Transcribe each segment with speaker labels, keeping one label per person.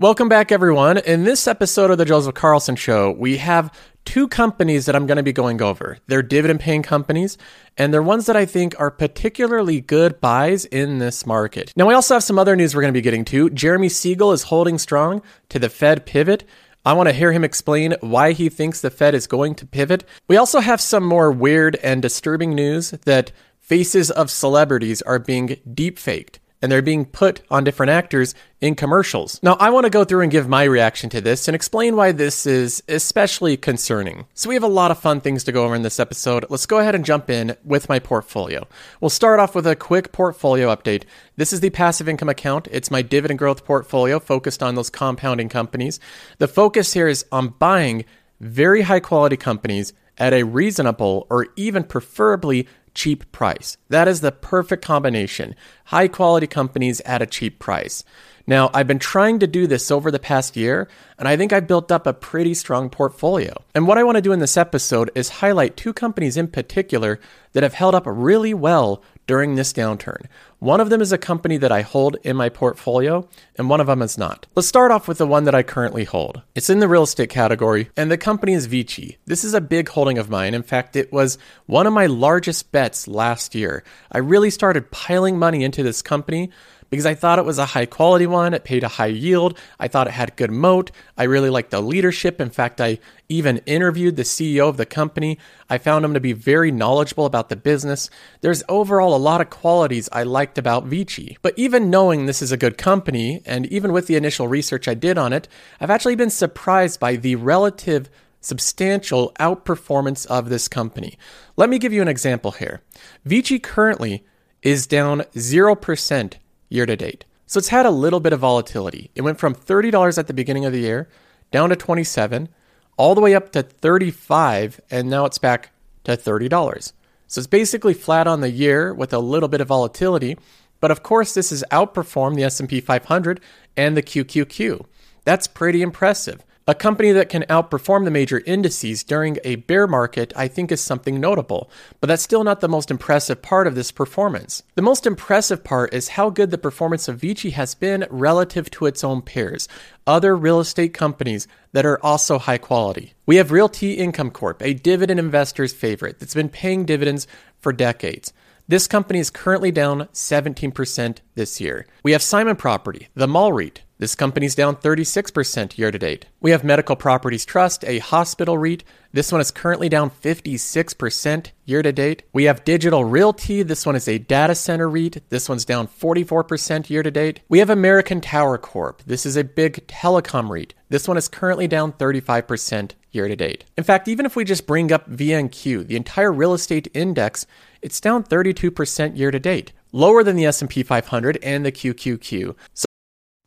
Speaker 1: Welcome back, everyone. In this episode of the Joseph Carlson Show, we have two companies that I'm going to be going over. They're dividend paying companies, and they're ones that I think are particularly good buys in this market. Now, we also have some other news we're going to be getting to. Jeremy Siegel is holding strong to the Fed pivot. I want to hear him explain why he thinks the Fed is going to pivot. We also have some more weird and disturbing news that faces of celebrities are being deep faked and they're being put on different actors in commercials. Now, I want to go through and give my reaction to this and explain why this is especially concerning. So, we have a lot of fun things to go over in this episode. Let's go ahead and jump in with my portfolio. We'll start off with a quick portfolio update. This is the passive income account. It's my dividend growth portfolio focused on those compounding companies. The focus here is on buying very high quality companies at a reasonable or even preferably cheap price. That is the perfect combination. High quality companies at a cheap price. Now, I've been trying to do this over the past year, and I think I've built up a pretty strong portfolio. And what I want to do in this episode is highlight two companies in particular that have held up really well during this downturn. One of them is a company that I hold in my portfolio, and one of them is not. Let's start off with the one that I currently hold. It's in the real estate category, and the company is Vici. This is a big holding of mine. In fact, it was one of my largest bets last year. I really started piling money into this company because I thought it was a high quality one. It paid a high yield. I thought it had good moat. I really liked the leadership. In fact, I even interviewed the CEO of the company. I found him to be very knowledgeable about the business. There's overall a lot of qualities I liked about Vici. But even knowing this is a good company, and even with the initial research I did on it, I've actually been surprised by the relative substantial outperformance of this company. Let me give you an example here. Vici currently is down 0% year to date. So it's had a little bit of volatility. It went from $30 at the beginning of the year down to 27, all the way up to 35, and now it's back to $30. So it's basically flat on the year with a little bit of volatility, but of course this has outperformed the S&P 500 and the QQQ. That's pretty impressive. A company that can outperform the major indices during a bear market, I think, is something notable, but that's still not the most impressive part of this performance. The most impressive part is how good the performance of Vici has been relative to its own peers, other real estate companies that are also high quality. We have Realty Income Corp, a dividend investor's favorite that's been paying dividends for decades. This company is currently down 17% this year. We have Simon Property, the mall REIT, this company's down 36% year to date. We have Medical Properties Trust, a hospital REIT. This one is currently down 56% year to date. We have Digital Realty. This one is a data center REIT. This one's down 44% year to date. We have American Tower Corp. This is a big telecom REIT. This one is currently down 35% year to date. In fact, even if we just bring up VNQ, the entire real estate index, it's down 32% year to date, lower than the S&P 500 and the QQQ. So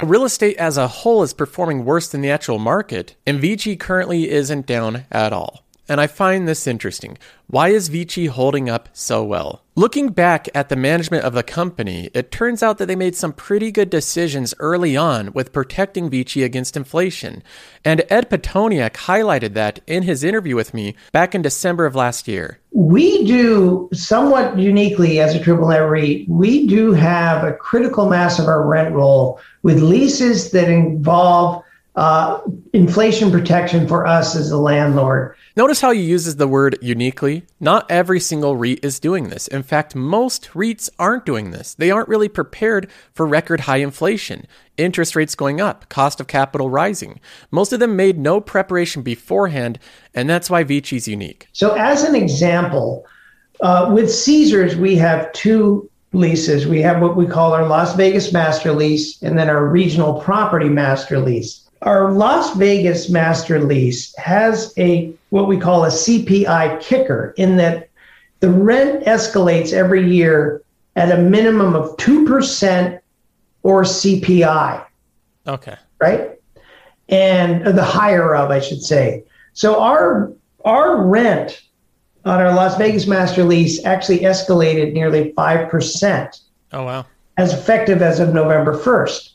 Speaker 1: Real estate as a whole is performing worse than the actual market, and Vici currently isn't down at all. And I find this interesting. Why is Vici holding up so well? Looking back at the management of the company, it turns out that they made some pretty good decisions early on with protecting Vici against inflation. And Ed Pitoniak highlighted that in his interview with me back in December of last year.
Speaker 2: We do somewhat uniquely as a triple net REIT, we do have a critical mass of our rent roll with leases that involve uh, inflation protection for us as a landlord.
Speaker 1: Notice how he uses the word uniquely. Not every single REIT is doing this. In fact, most REITs aren't doing this. They aren't really prepared for record high inflation, interest rates going up, cost of capital rising. Most of them made no preparation beforehand, and that's why Vici's unique.
Speaker 2: So, as an example, uh, with Caesars, we have two leases. We have what we call our Las Vegas master lease and then our regional property master lease. Our Las Vegas master lease has a what we call a CPI kicker in that the rent escalates every year at a minimum of 2% or CPI.
Speaker 1: Okay.
Speaker 2: Right? And uh, the higher of, I should say. So our our rent on our Las Vegas master lease actually escalated nearly 5%.
Speaker 1: Oh, wow.
Speaker 2: As effective as of November 1st.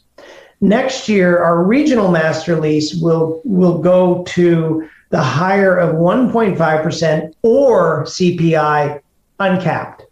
Speaker 2: Next year, our regional master lease will, will go to the higher of 1.5% or CPI uncapped.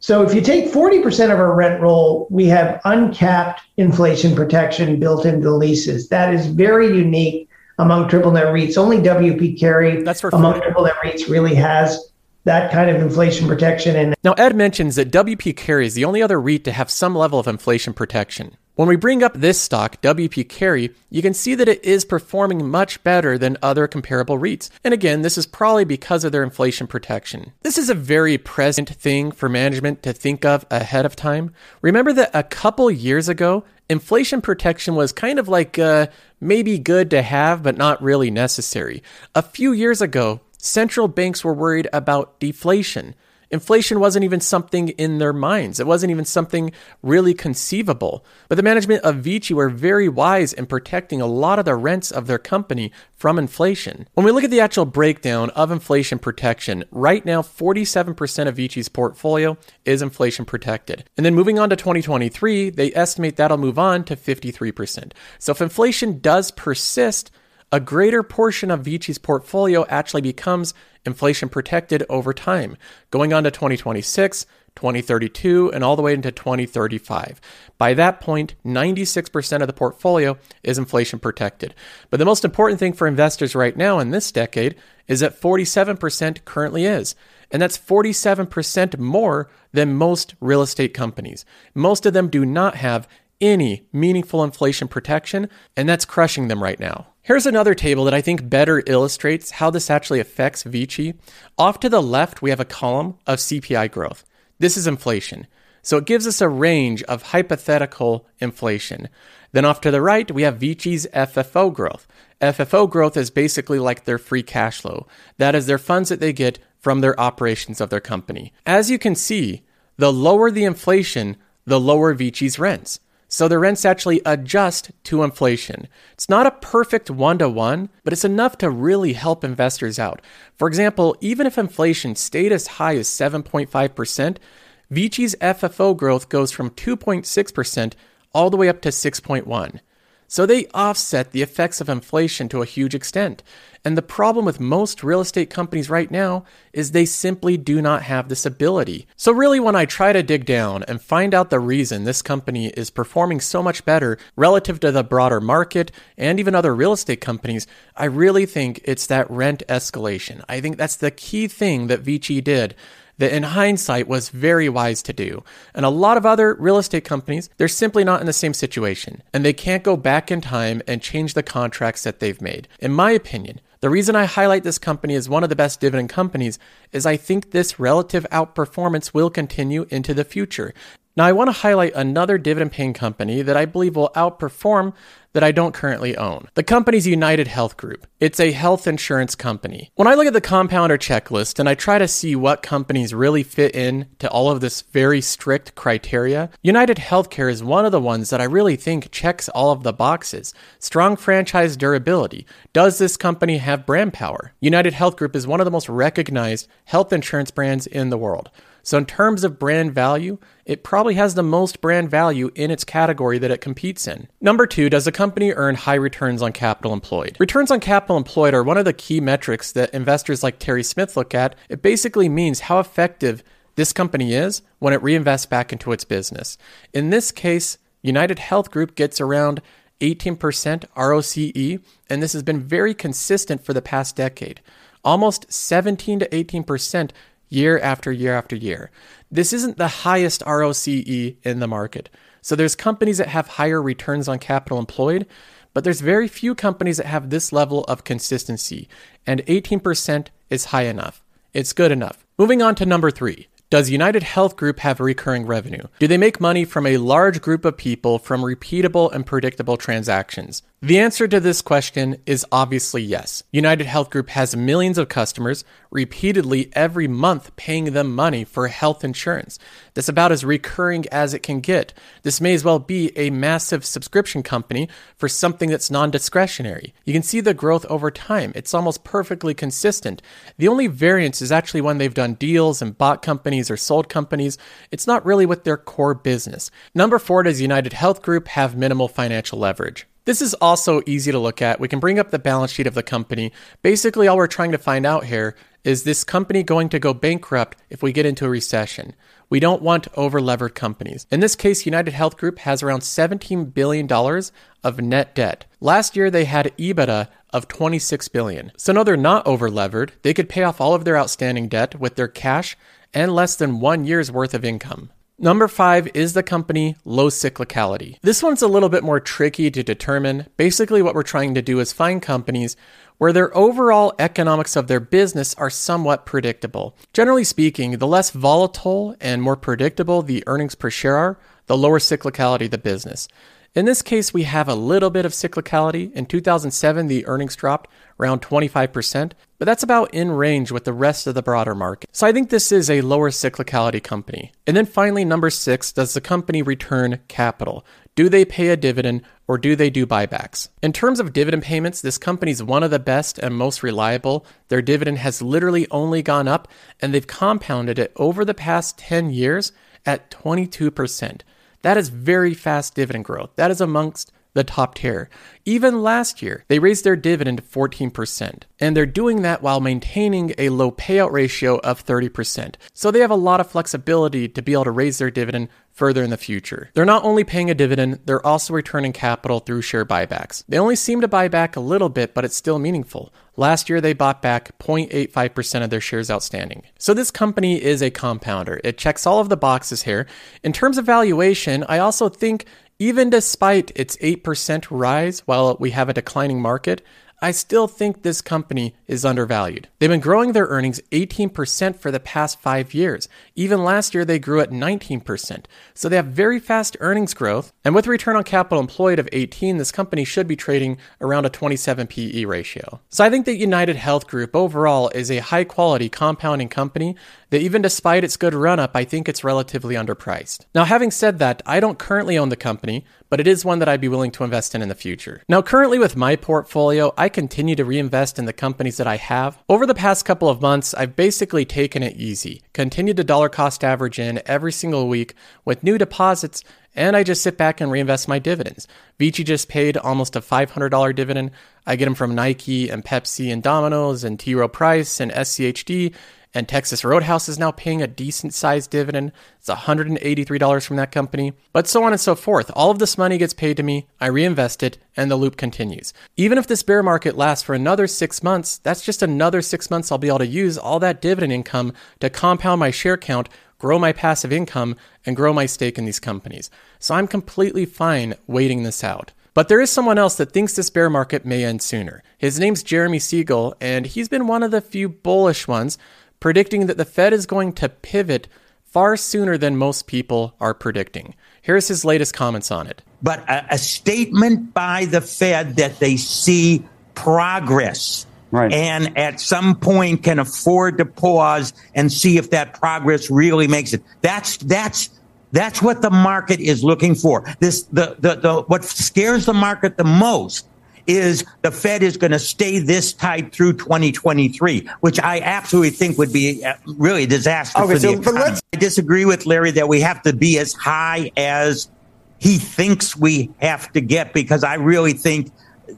Speaker 2: So if you take 40% of our rent roll, we have uncapped inflation protection built into the leases. That is very unique among triple net REITs. Only WP Carey
Speaker 1: That's for
Speaker 2: among triple net REITs really has that kind of inflation protection. And
Speaker 1: Now, Ed mentions that WP Carey is the only other REIT to have some level of inflation protection. When we bring up this stock, WP Carey, you can see that it is performing much better than other comparable REITs. And again, this is probably because of their inflation protection. This is a very present thing for management to think of ahead of time. Remember that a couple years ago, inflation protection was kind of like uh, maybe good to have, but not really necessary. A few years ago, central banks were worried about deflation. Inflation wasn't even something in their minds. It wasn't even something really conceivable. But the management of Vici were very wise in protecting a lot of the rents of their company from inflation. When we look at the actual breakdown of inflation protection, right now 47% of Vici's portfolio is inflation protected. And then moving on to 2023, they estimate that'll move on to 53%. So if inflation does persist, a greater portion of Vici's portfolio actually becomes inflation protected over time, going on to 2026, 2032, and all the way into 2035. By that point, 96% of the portfolio is inflation protected. But the most important thing for investors right now in this decade is that 47% currently is. And that's 47% more than most real estate companies. Most of them do not have any meaningful inflation protection, and that's crushing them right now. Here's another table that I think better illustrates how this actually affects Vici. Off to the left, we have a column of CPI growth. This is inflation. So it gives us a range of hypothetical inflation. Then off to the right, we have Vici's FFO growth. FFO growth is basically like their free cash flow. That is their funds that they get from their operations of their company. As you can see, the lower the inflation, the lower Vici's rents. So the rents actually adjust to inflation. It's not a perfect one to one, but it's enough to really help investors out. For example, even if inflation stayed as high as 7.5%, Vici's FFO growth goes from 2.6% all the way up to 6.1. So they offset the effects of inflation to a huge extent. And the problem with most real estate companies right now is they simply do not have this ability. So, really, when I try to dig down and find out the reason this company is performing so much better relative to the broader market and even other real estate companies, I really think it's that rent escalation. I think that's the key thing that Vici did that in hindsight was very wise to do. And a lot of other real estate companies, they're simply not in the same situation, and they can't go back in time and change the contracts that they've made. In my opinion, the reason I highlight this company as one of the best dividend companies is I think this relative outperformance will continue into the future. Now, I want to highlight another dividend paying company that I believe will outperform that I don't currently own. The company's United Health Group. It's a health insurance company. When I look at the compounder checklist and I try to see what companies really fit in to all of this very strict criteria, United Healthcare is one of the ones that I really think checks all of the boxes. Strong franchise durability. Does this company have brand power? United Health Group is one of the most recognized health insurance brands in the world. So, in terms of brand value, it probably has the most brand value in its category that it competes in. Number two, does the company earn high returns on capital employed? Returns on capital employed are one of the key metrics that investors like Terry Smith look at. It basically means how effective this company is when it reinvests back into its business. In this case, United Health Group gets around 18% ROCE, and this has been very consistent for the past decade. Almost 17 to 18% year after year after year. This isn't the highest ROCE in the market. So there's companies that have higher returns on capital employed, but there's very few companies that have this level of consistency, and 18% is high enough. It's good enough. Moving on to number 3. Does United Health Group have recurring revenue? Do they make money from a large group of people from repeatable and predictable transactions? The answer to this question is obviously yes. United Health Group has millions of customers, repeatedly every month paying them money for health insurance. That's about as recurring as it can get. This may as well be a massive subscription company for something that's non discretionary. You can see the growth over time, it's almost perfectly consistent. The only variance is actually when they've done deals and bought companies or sold companies. It's not really with their core business. Number four, does United Health Group have minimal financial leverage? This is also easy to look at. We can bring up the balance sheet of the company. Basically, all we're trying to find out here is this company going to go bankrupt if we get into a recession? We don't want over levered companies. In this case, United Health Group has around $17 billion of net debt. Last year, they had EBITDA of 26 billion. So no, they're not over levered. They could pay off all of their outstanding debt with their cash and less than one year's worth of income. Number five is the company low cyclicality. This one's a little bit more tricky to determine. Basically, what we're trying to do is find companies where their overall economics of their business are somewhat predictable. Generally speaking, the less volatile and more predictable the earnings per share are, the lower cyclicality the business. In this case, we have a little bit of cyclicality. In 2007, the earnings dropped around 25%, but that's about in range with the rest of the broader market. So I think this is a lower cyclicality company. And then finally, number six, does the company return capital? Do they pay a dividend or do they do buybacks? In terms of dividend payments, this company is one of the best and most reliable. Their dividend has literally only gone up and they've compounded it over the past 10 years at 22%. That is very fast dividend growth. That is amongst the top tier. Even last year, they raised their dividend 14%, and they're doing that while maintaining a low payout ratio of 30%. So they have a lot of flexibility to be able to raise their dividend further in the future. They're not only paying a dividend, they're also returning capital through share buybacks. They only seem to buy back a little bit, but it's still meaningful. Last year, they bought back 0.85% of their shares outstanding. So, this company is a compounder. It checks all of the boxes here. In terms of valuation, I also think even despite its 8% rise while we have a declining market, I still think this company is undervalued. They've been growing their earnings 18% for the past five years. Even last year, they grew at 19%. So they have very fast earnings growth. And with a return on capital employed of 18, this company should be trading around a 27 PE ratio. So I think that United Health Group overall is a high quality compounding company that even despite its good run up, I think it's relatively underpriced. Now, having said that, I don't currently own the company, but it is one that I'd be willing to invest in in the future. Now, currently with my portfolio, I continue to reinvest in the companies that I have. Over the past couple of months, I've basically taken it easy, continued to dollar cost average in every single week with new deposits and I just sit back and reinvest my dividends. Vici just paid almost a $500 dividend. I get them from Nike and Pepsi and Domino's and T. Rowe Price and SCHD and Texas Roadhouse is now paying a decent sized dividend. It's $183 from that company, but so on and so forth. All of this money gets paid to me, I reinvest it, and the loop continues. Even if this bear market lasts for another six months, that's just another six months I'll be able to use all that dividend income to compound my share count, grow my passive income, and grow my stake in these companies. So I'm completely fine waiting this out. But there is someone else that thinks this bear market may end sooner. His name's Jeremy Siegel, and he's been one of the few bullish ones predicting that the Fed is going to pivot far sooner than most people are predicting. Here's his latest comments on it.
Speaker 3: But a, a statement by the Fed that they see progress Right. and at some point can afford to pause and see if that progress really makes it. That's that's that's what the market is looking for. This the the, the what scares the market the most is the Fed is going to stay this tight through 2023, which I absolutely think would be uh, really a disaster okay, for so, the economy. I disagree with Larry that we have to be as high as he thinks we have to get because I really think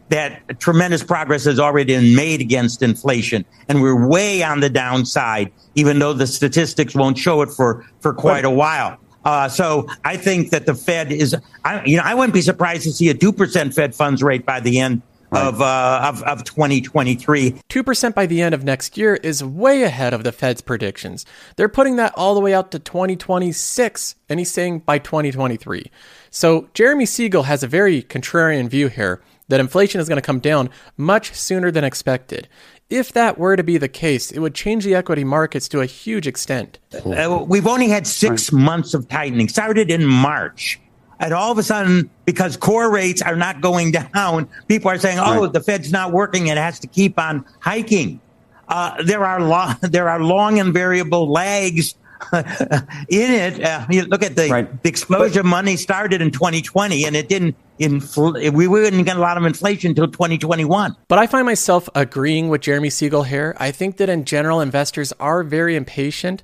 Speaker 3: that tremendous progress has already been made against inflation and we're way on the downside, even though the statistics won't show it for, for quite a while. Uh, so I think that the Fed is, I, you know, I wouldn't be surprised to see a 2% Fed funds rate by the end Right. Of, uh, of, of 2023.
Speaker 1: 2% by the end of next year is way ahead of the Fed's predictions. They're putting that all the way out to 2026, and he's saying by 2023. So Jeremy Siegel has a very contrarian view here that inflation is going to come down much sooner than expected. If that were to be the case, it would change the equity markets to a huge extent.
Speaker 3: Uh, we've only had six months of tightening, started in March. And all of a sudden, because core rates are not going down, people are saying, "Oh, right. the Fed's not working; it has to keep on hiking." Uh, there are long, there are long and variable lags in it. Uh, you look at the, right. the explosion but, money started in 2020, and it didn't. Infl- we wouldn't get a lot of inflation until 2021.
Speaker 1: But I find myself agreeing with Jeremy Siegel here. I think that in general, investors are very impatient.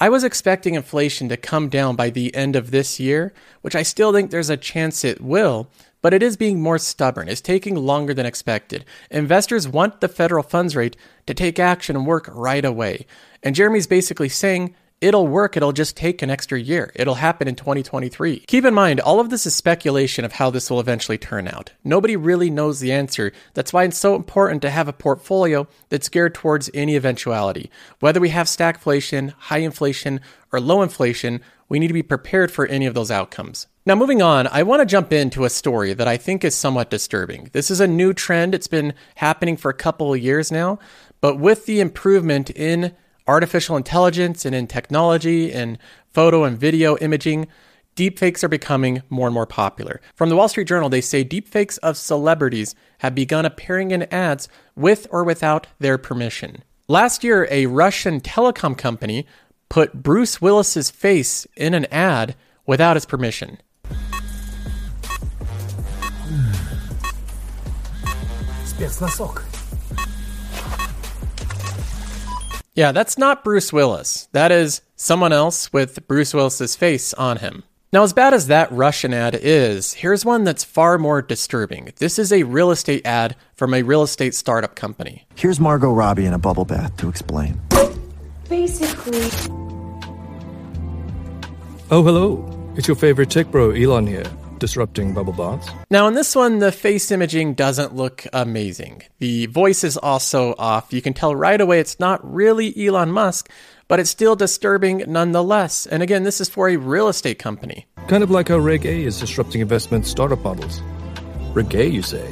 Speaker 1: I was expecting inflation to come down by the end of this year, which I still think there's a chance it will, but it is being more stubborn. It's taking longer than expected. Investors want the federal funds rate to take action and work right away. And Jeremy's basically saying It'll work, it'll just take an extra year. It'll happen in 2023. Keep in mind, all of this is speculation of how this will eventually turn out. Nobody really knows the answer. That's why it's so important to have a portfolio that's geared towards any eventuality. Whether we have stagflation, high inflation, or low inflation, we need to be prepared for any of those outcomes. Now, moving on, I want to jump into a story that I think is somewhat disturbing. This is a new trend, it's been happening for a couple of years now, but with the improvement in artificial intelligence and in technology and photo and video imaging, deepfakes are becoming more and more popular. From the Wall Street Journal, they say deepfakes of celebrities have begun appearing in ads with or without their permission. Last year, a Russian telecom company put Bruce Willis's face in an ad without his permission. Спецносок. Yeah, that's not Bruce Willis. That is someone else with Bruce Willis's face on him. Now, as bad as that Russian ad is, here's one that's far more disturbing. This is a real estate ad from a real estate startup company.
Speaker 4: Here's Margot Robbie in a bubble bath to explain.
Speaker 5: Basically. Oh, hello. It's your favorite tech bro, Elon here disrupting bubble baths.
Speaker 1: Now, in this one, the face imaging doesn't look amazing. The voice is also off. You can tell right away it's not really Elon Musk, but it's still disturbing nonetheless. And again, this is for a real estate company.
Speaker 5: Kind of like how Reg A is disrupting investment startup models. Reg A, you say?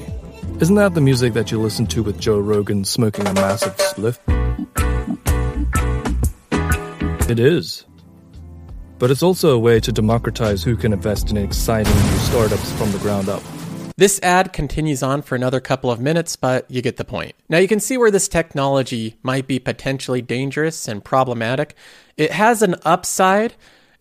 Speaker 5: Isn't that the music that you listen to with Joe Rogan smoking a massive spliff? It is but it's also a way to democratize who can invest in exciting new startups from the ground up.
Speaker 1: This ad continues on for another couple of minutes, but you get the point. Now you can see where this technology might be potentially dangerous and problematic. It has an upside.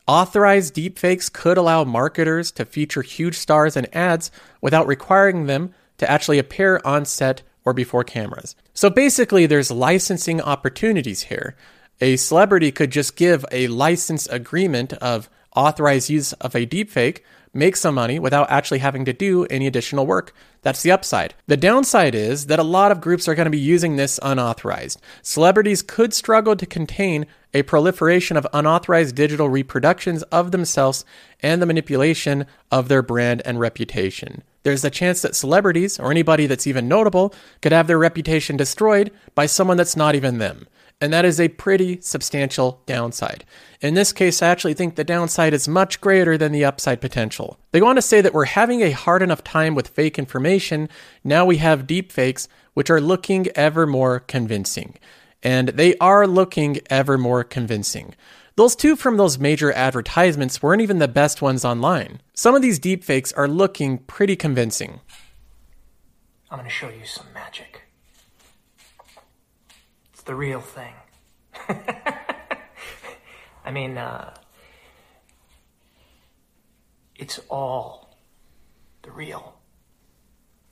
Speaker 1: Authorized deepfakes could allow marketers to feature huge stars in ads without requiring them to actually appear on set or before cameras. So basically, there's licensing opportunities here a celebrity could just give a license agreement of authorized use of a deepfake, make some money without actually having to do any additional work. That's the upside. The downside is that a lot of groups are going to be using this unauthorized. Celebrities could struggle to contain a proliferation of unauthorized digital reproductions of themselves and the manipulation of their brand and reputation. There's a chance that celebrities, or anybody that's even notable, could have their reputation destroyed by someone that's not even them and that is a pretty substantial downside. In this case, I actually think the downside is much greater than the upside potential. They on to say that we're having a hard enough time with fake information, now we have deep fakes, which are looking ever more convincing. And they are looking ever more convincing. Those two from those major advertisements weren't even the best ones online. Some of these deepfakes are looking pretty convincing.
Speaker 6: I'm going to show you some magic. It's the real thing. I mean, uh, it's all the real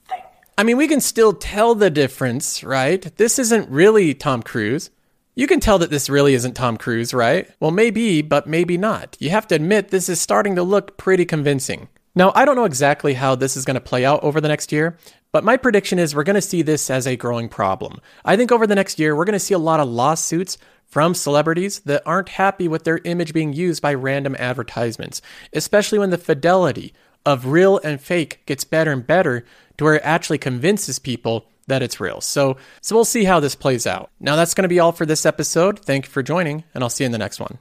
Speaker 6: thing.
Speaker 1: I mean, we can still tell the difference, right? This isn't really Tom Cruise. You can tell that this really isn't Tom Cruise, right? Well, maybe, but maybe not. You have to admit, this is starting to look pretty convincing. Now, I don't know exactly how this is going to play out over the next year, but my prediction is we're going to see this as a growing problem. I think over the next year, we're going to see a lot of lawsuits from celebrities that aren't happy with their image being used by random advertisements, especially when the fidelity of real and fake gets better and better to where it actually convinces people that it's real. So, so we'll see how this plays out. Now that's going to be all for this episode. Thank you for joining, and I'll see you in the next one.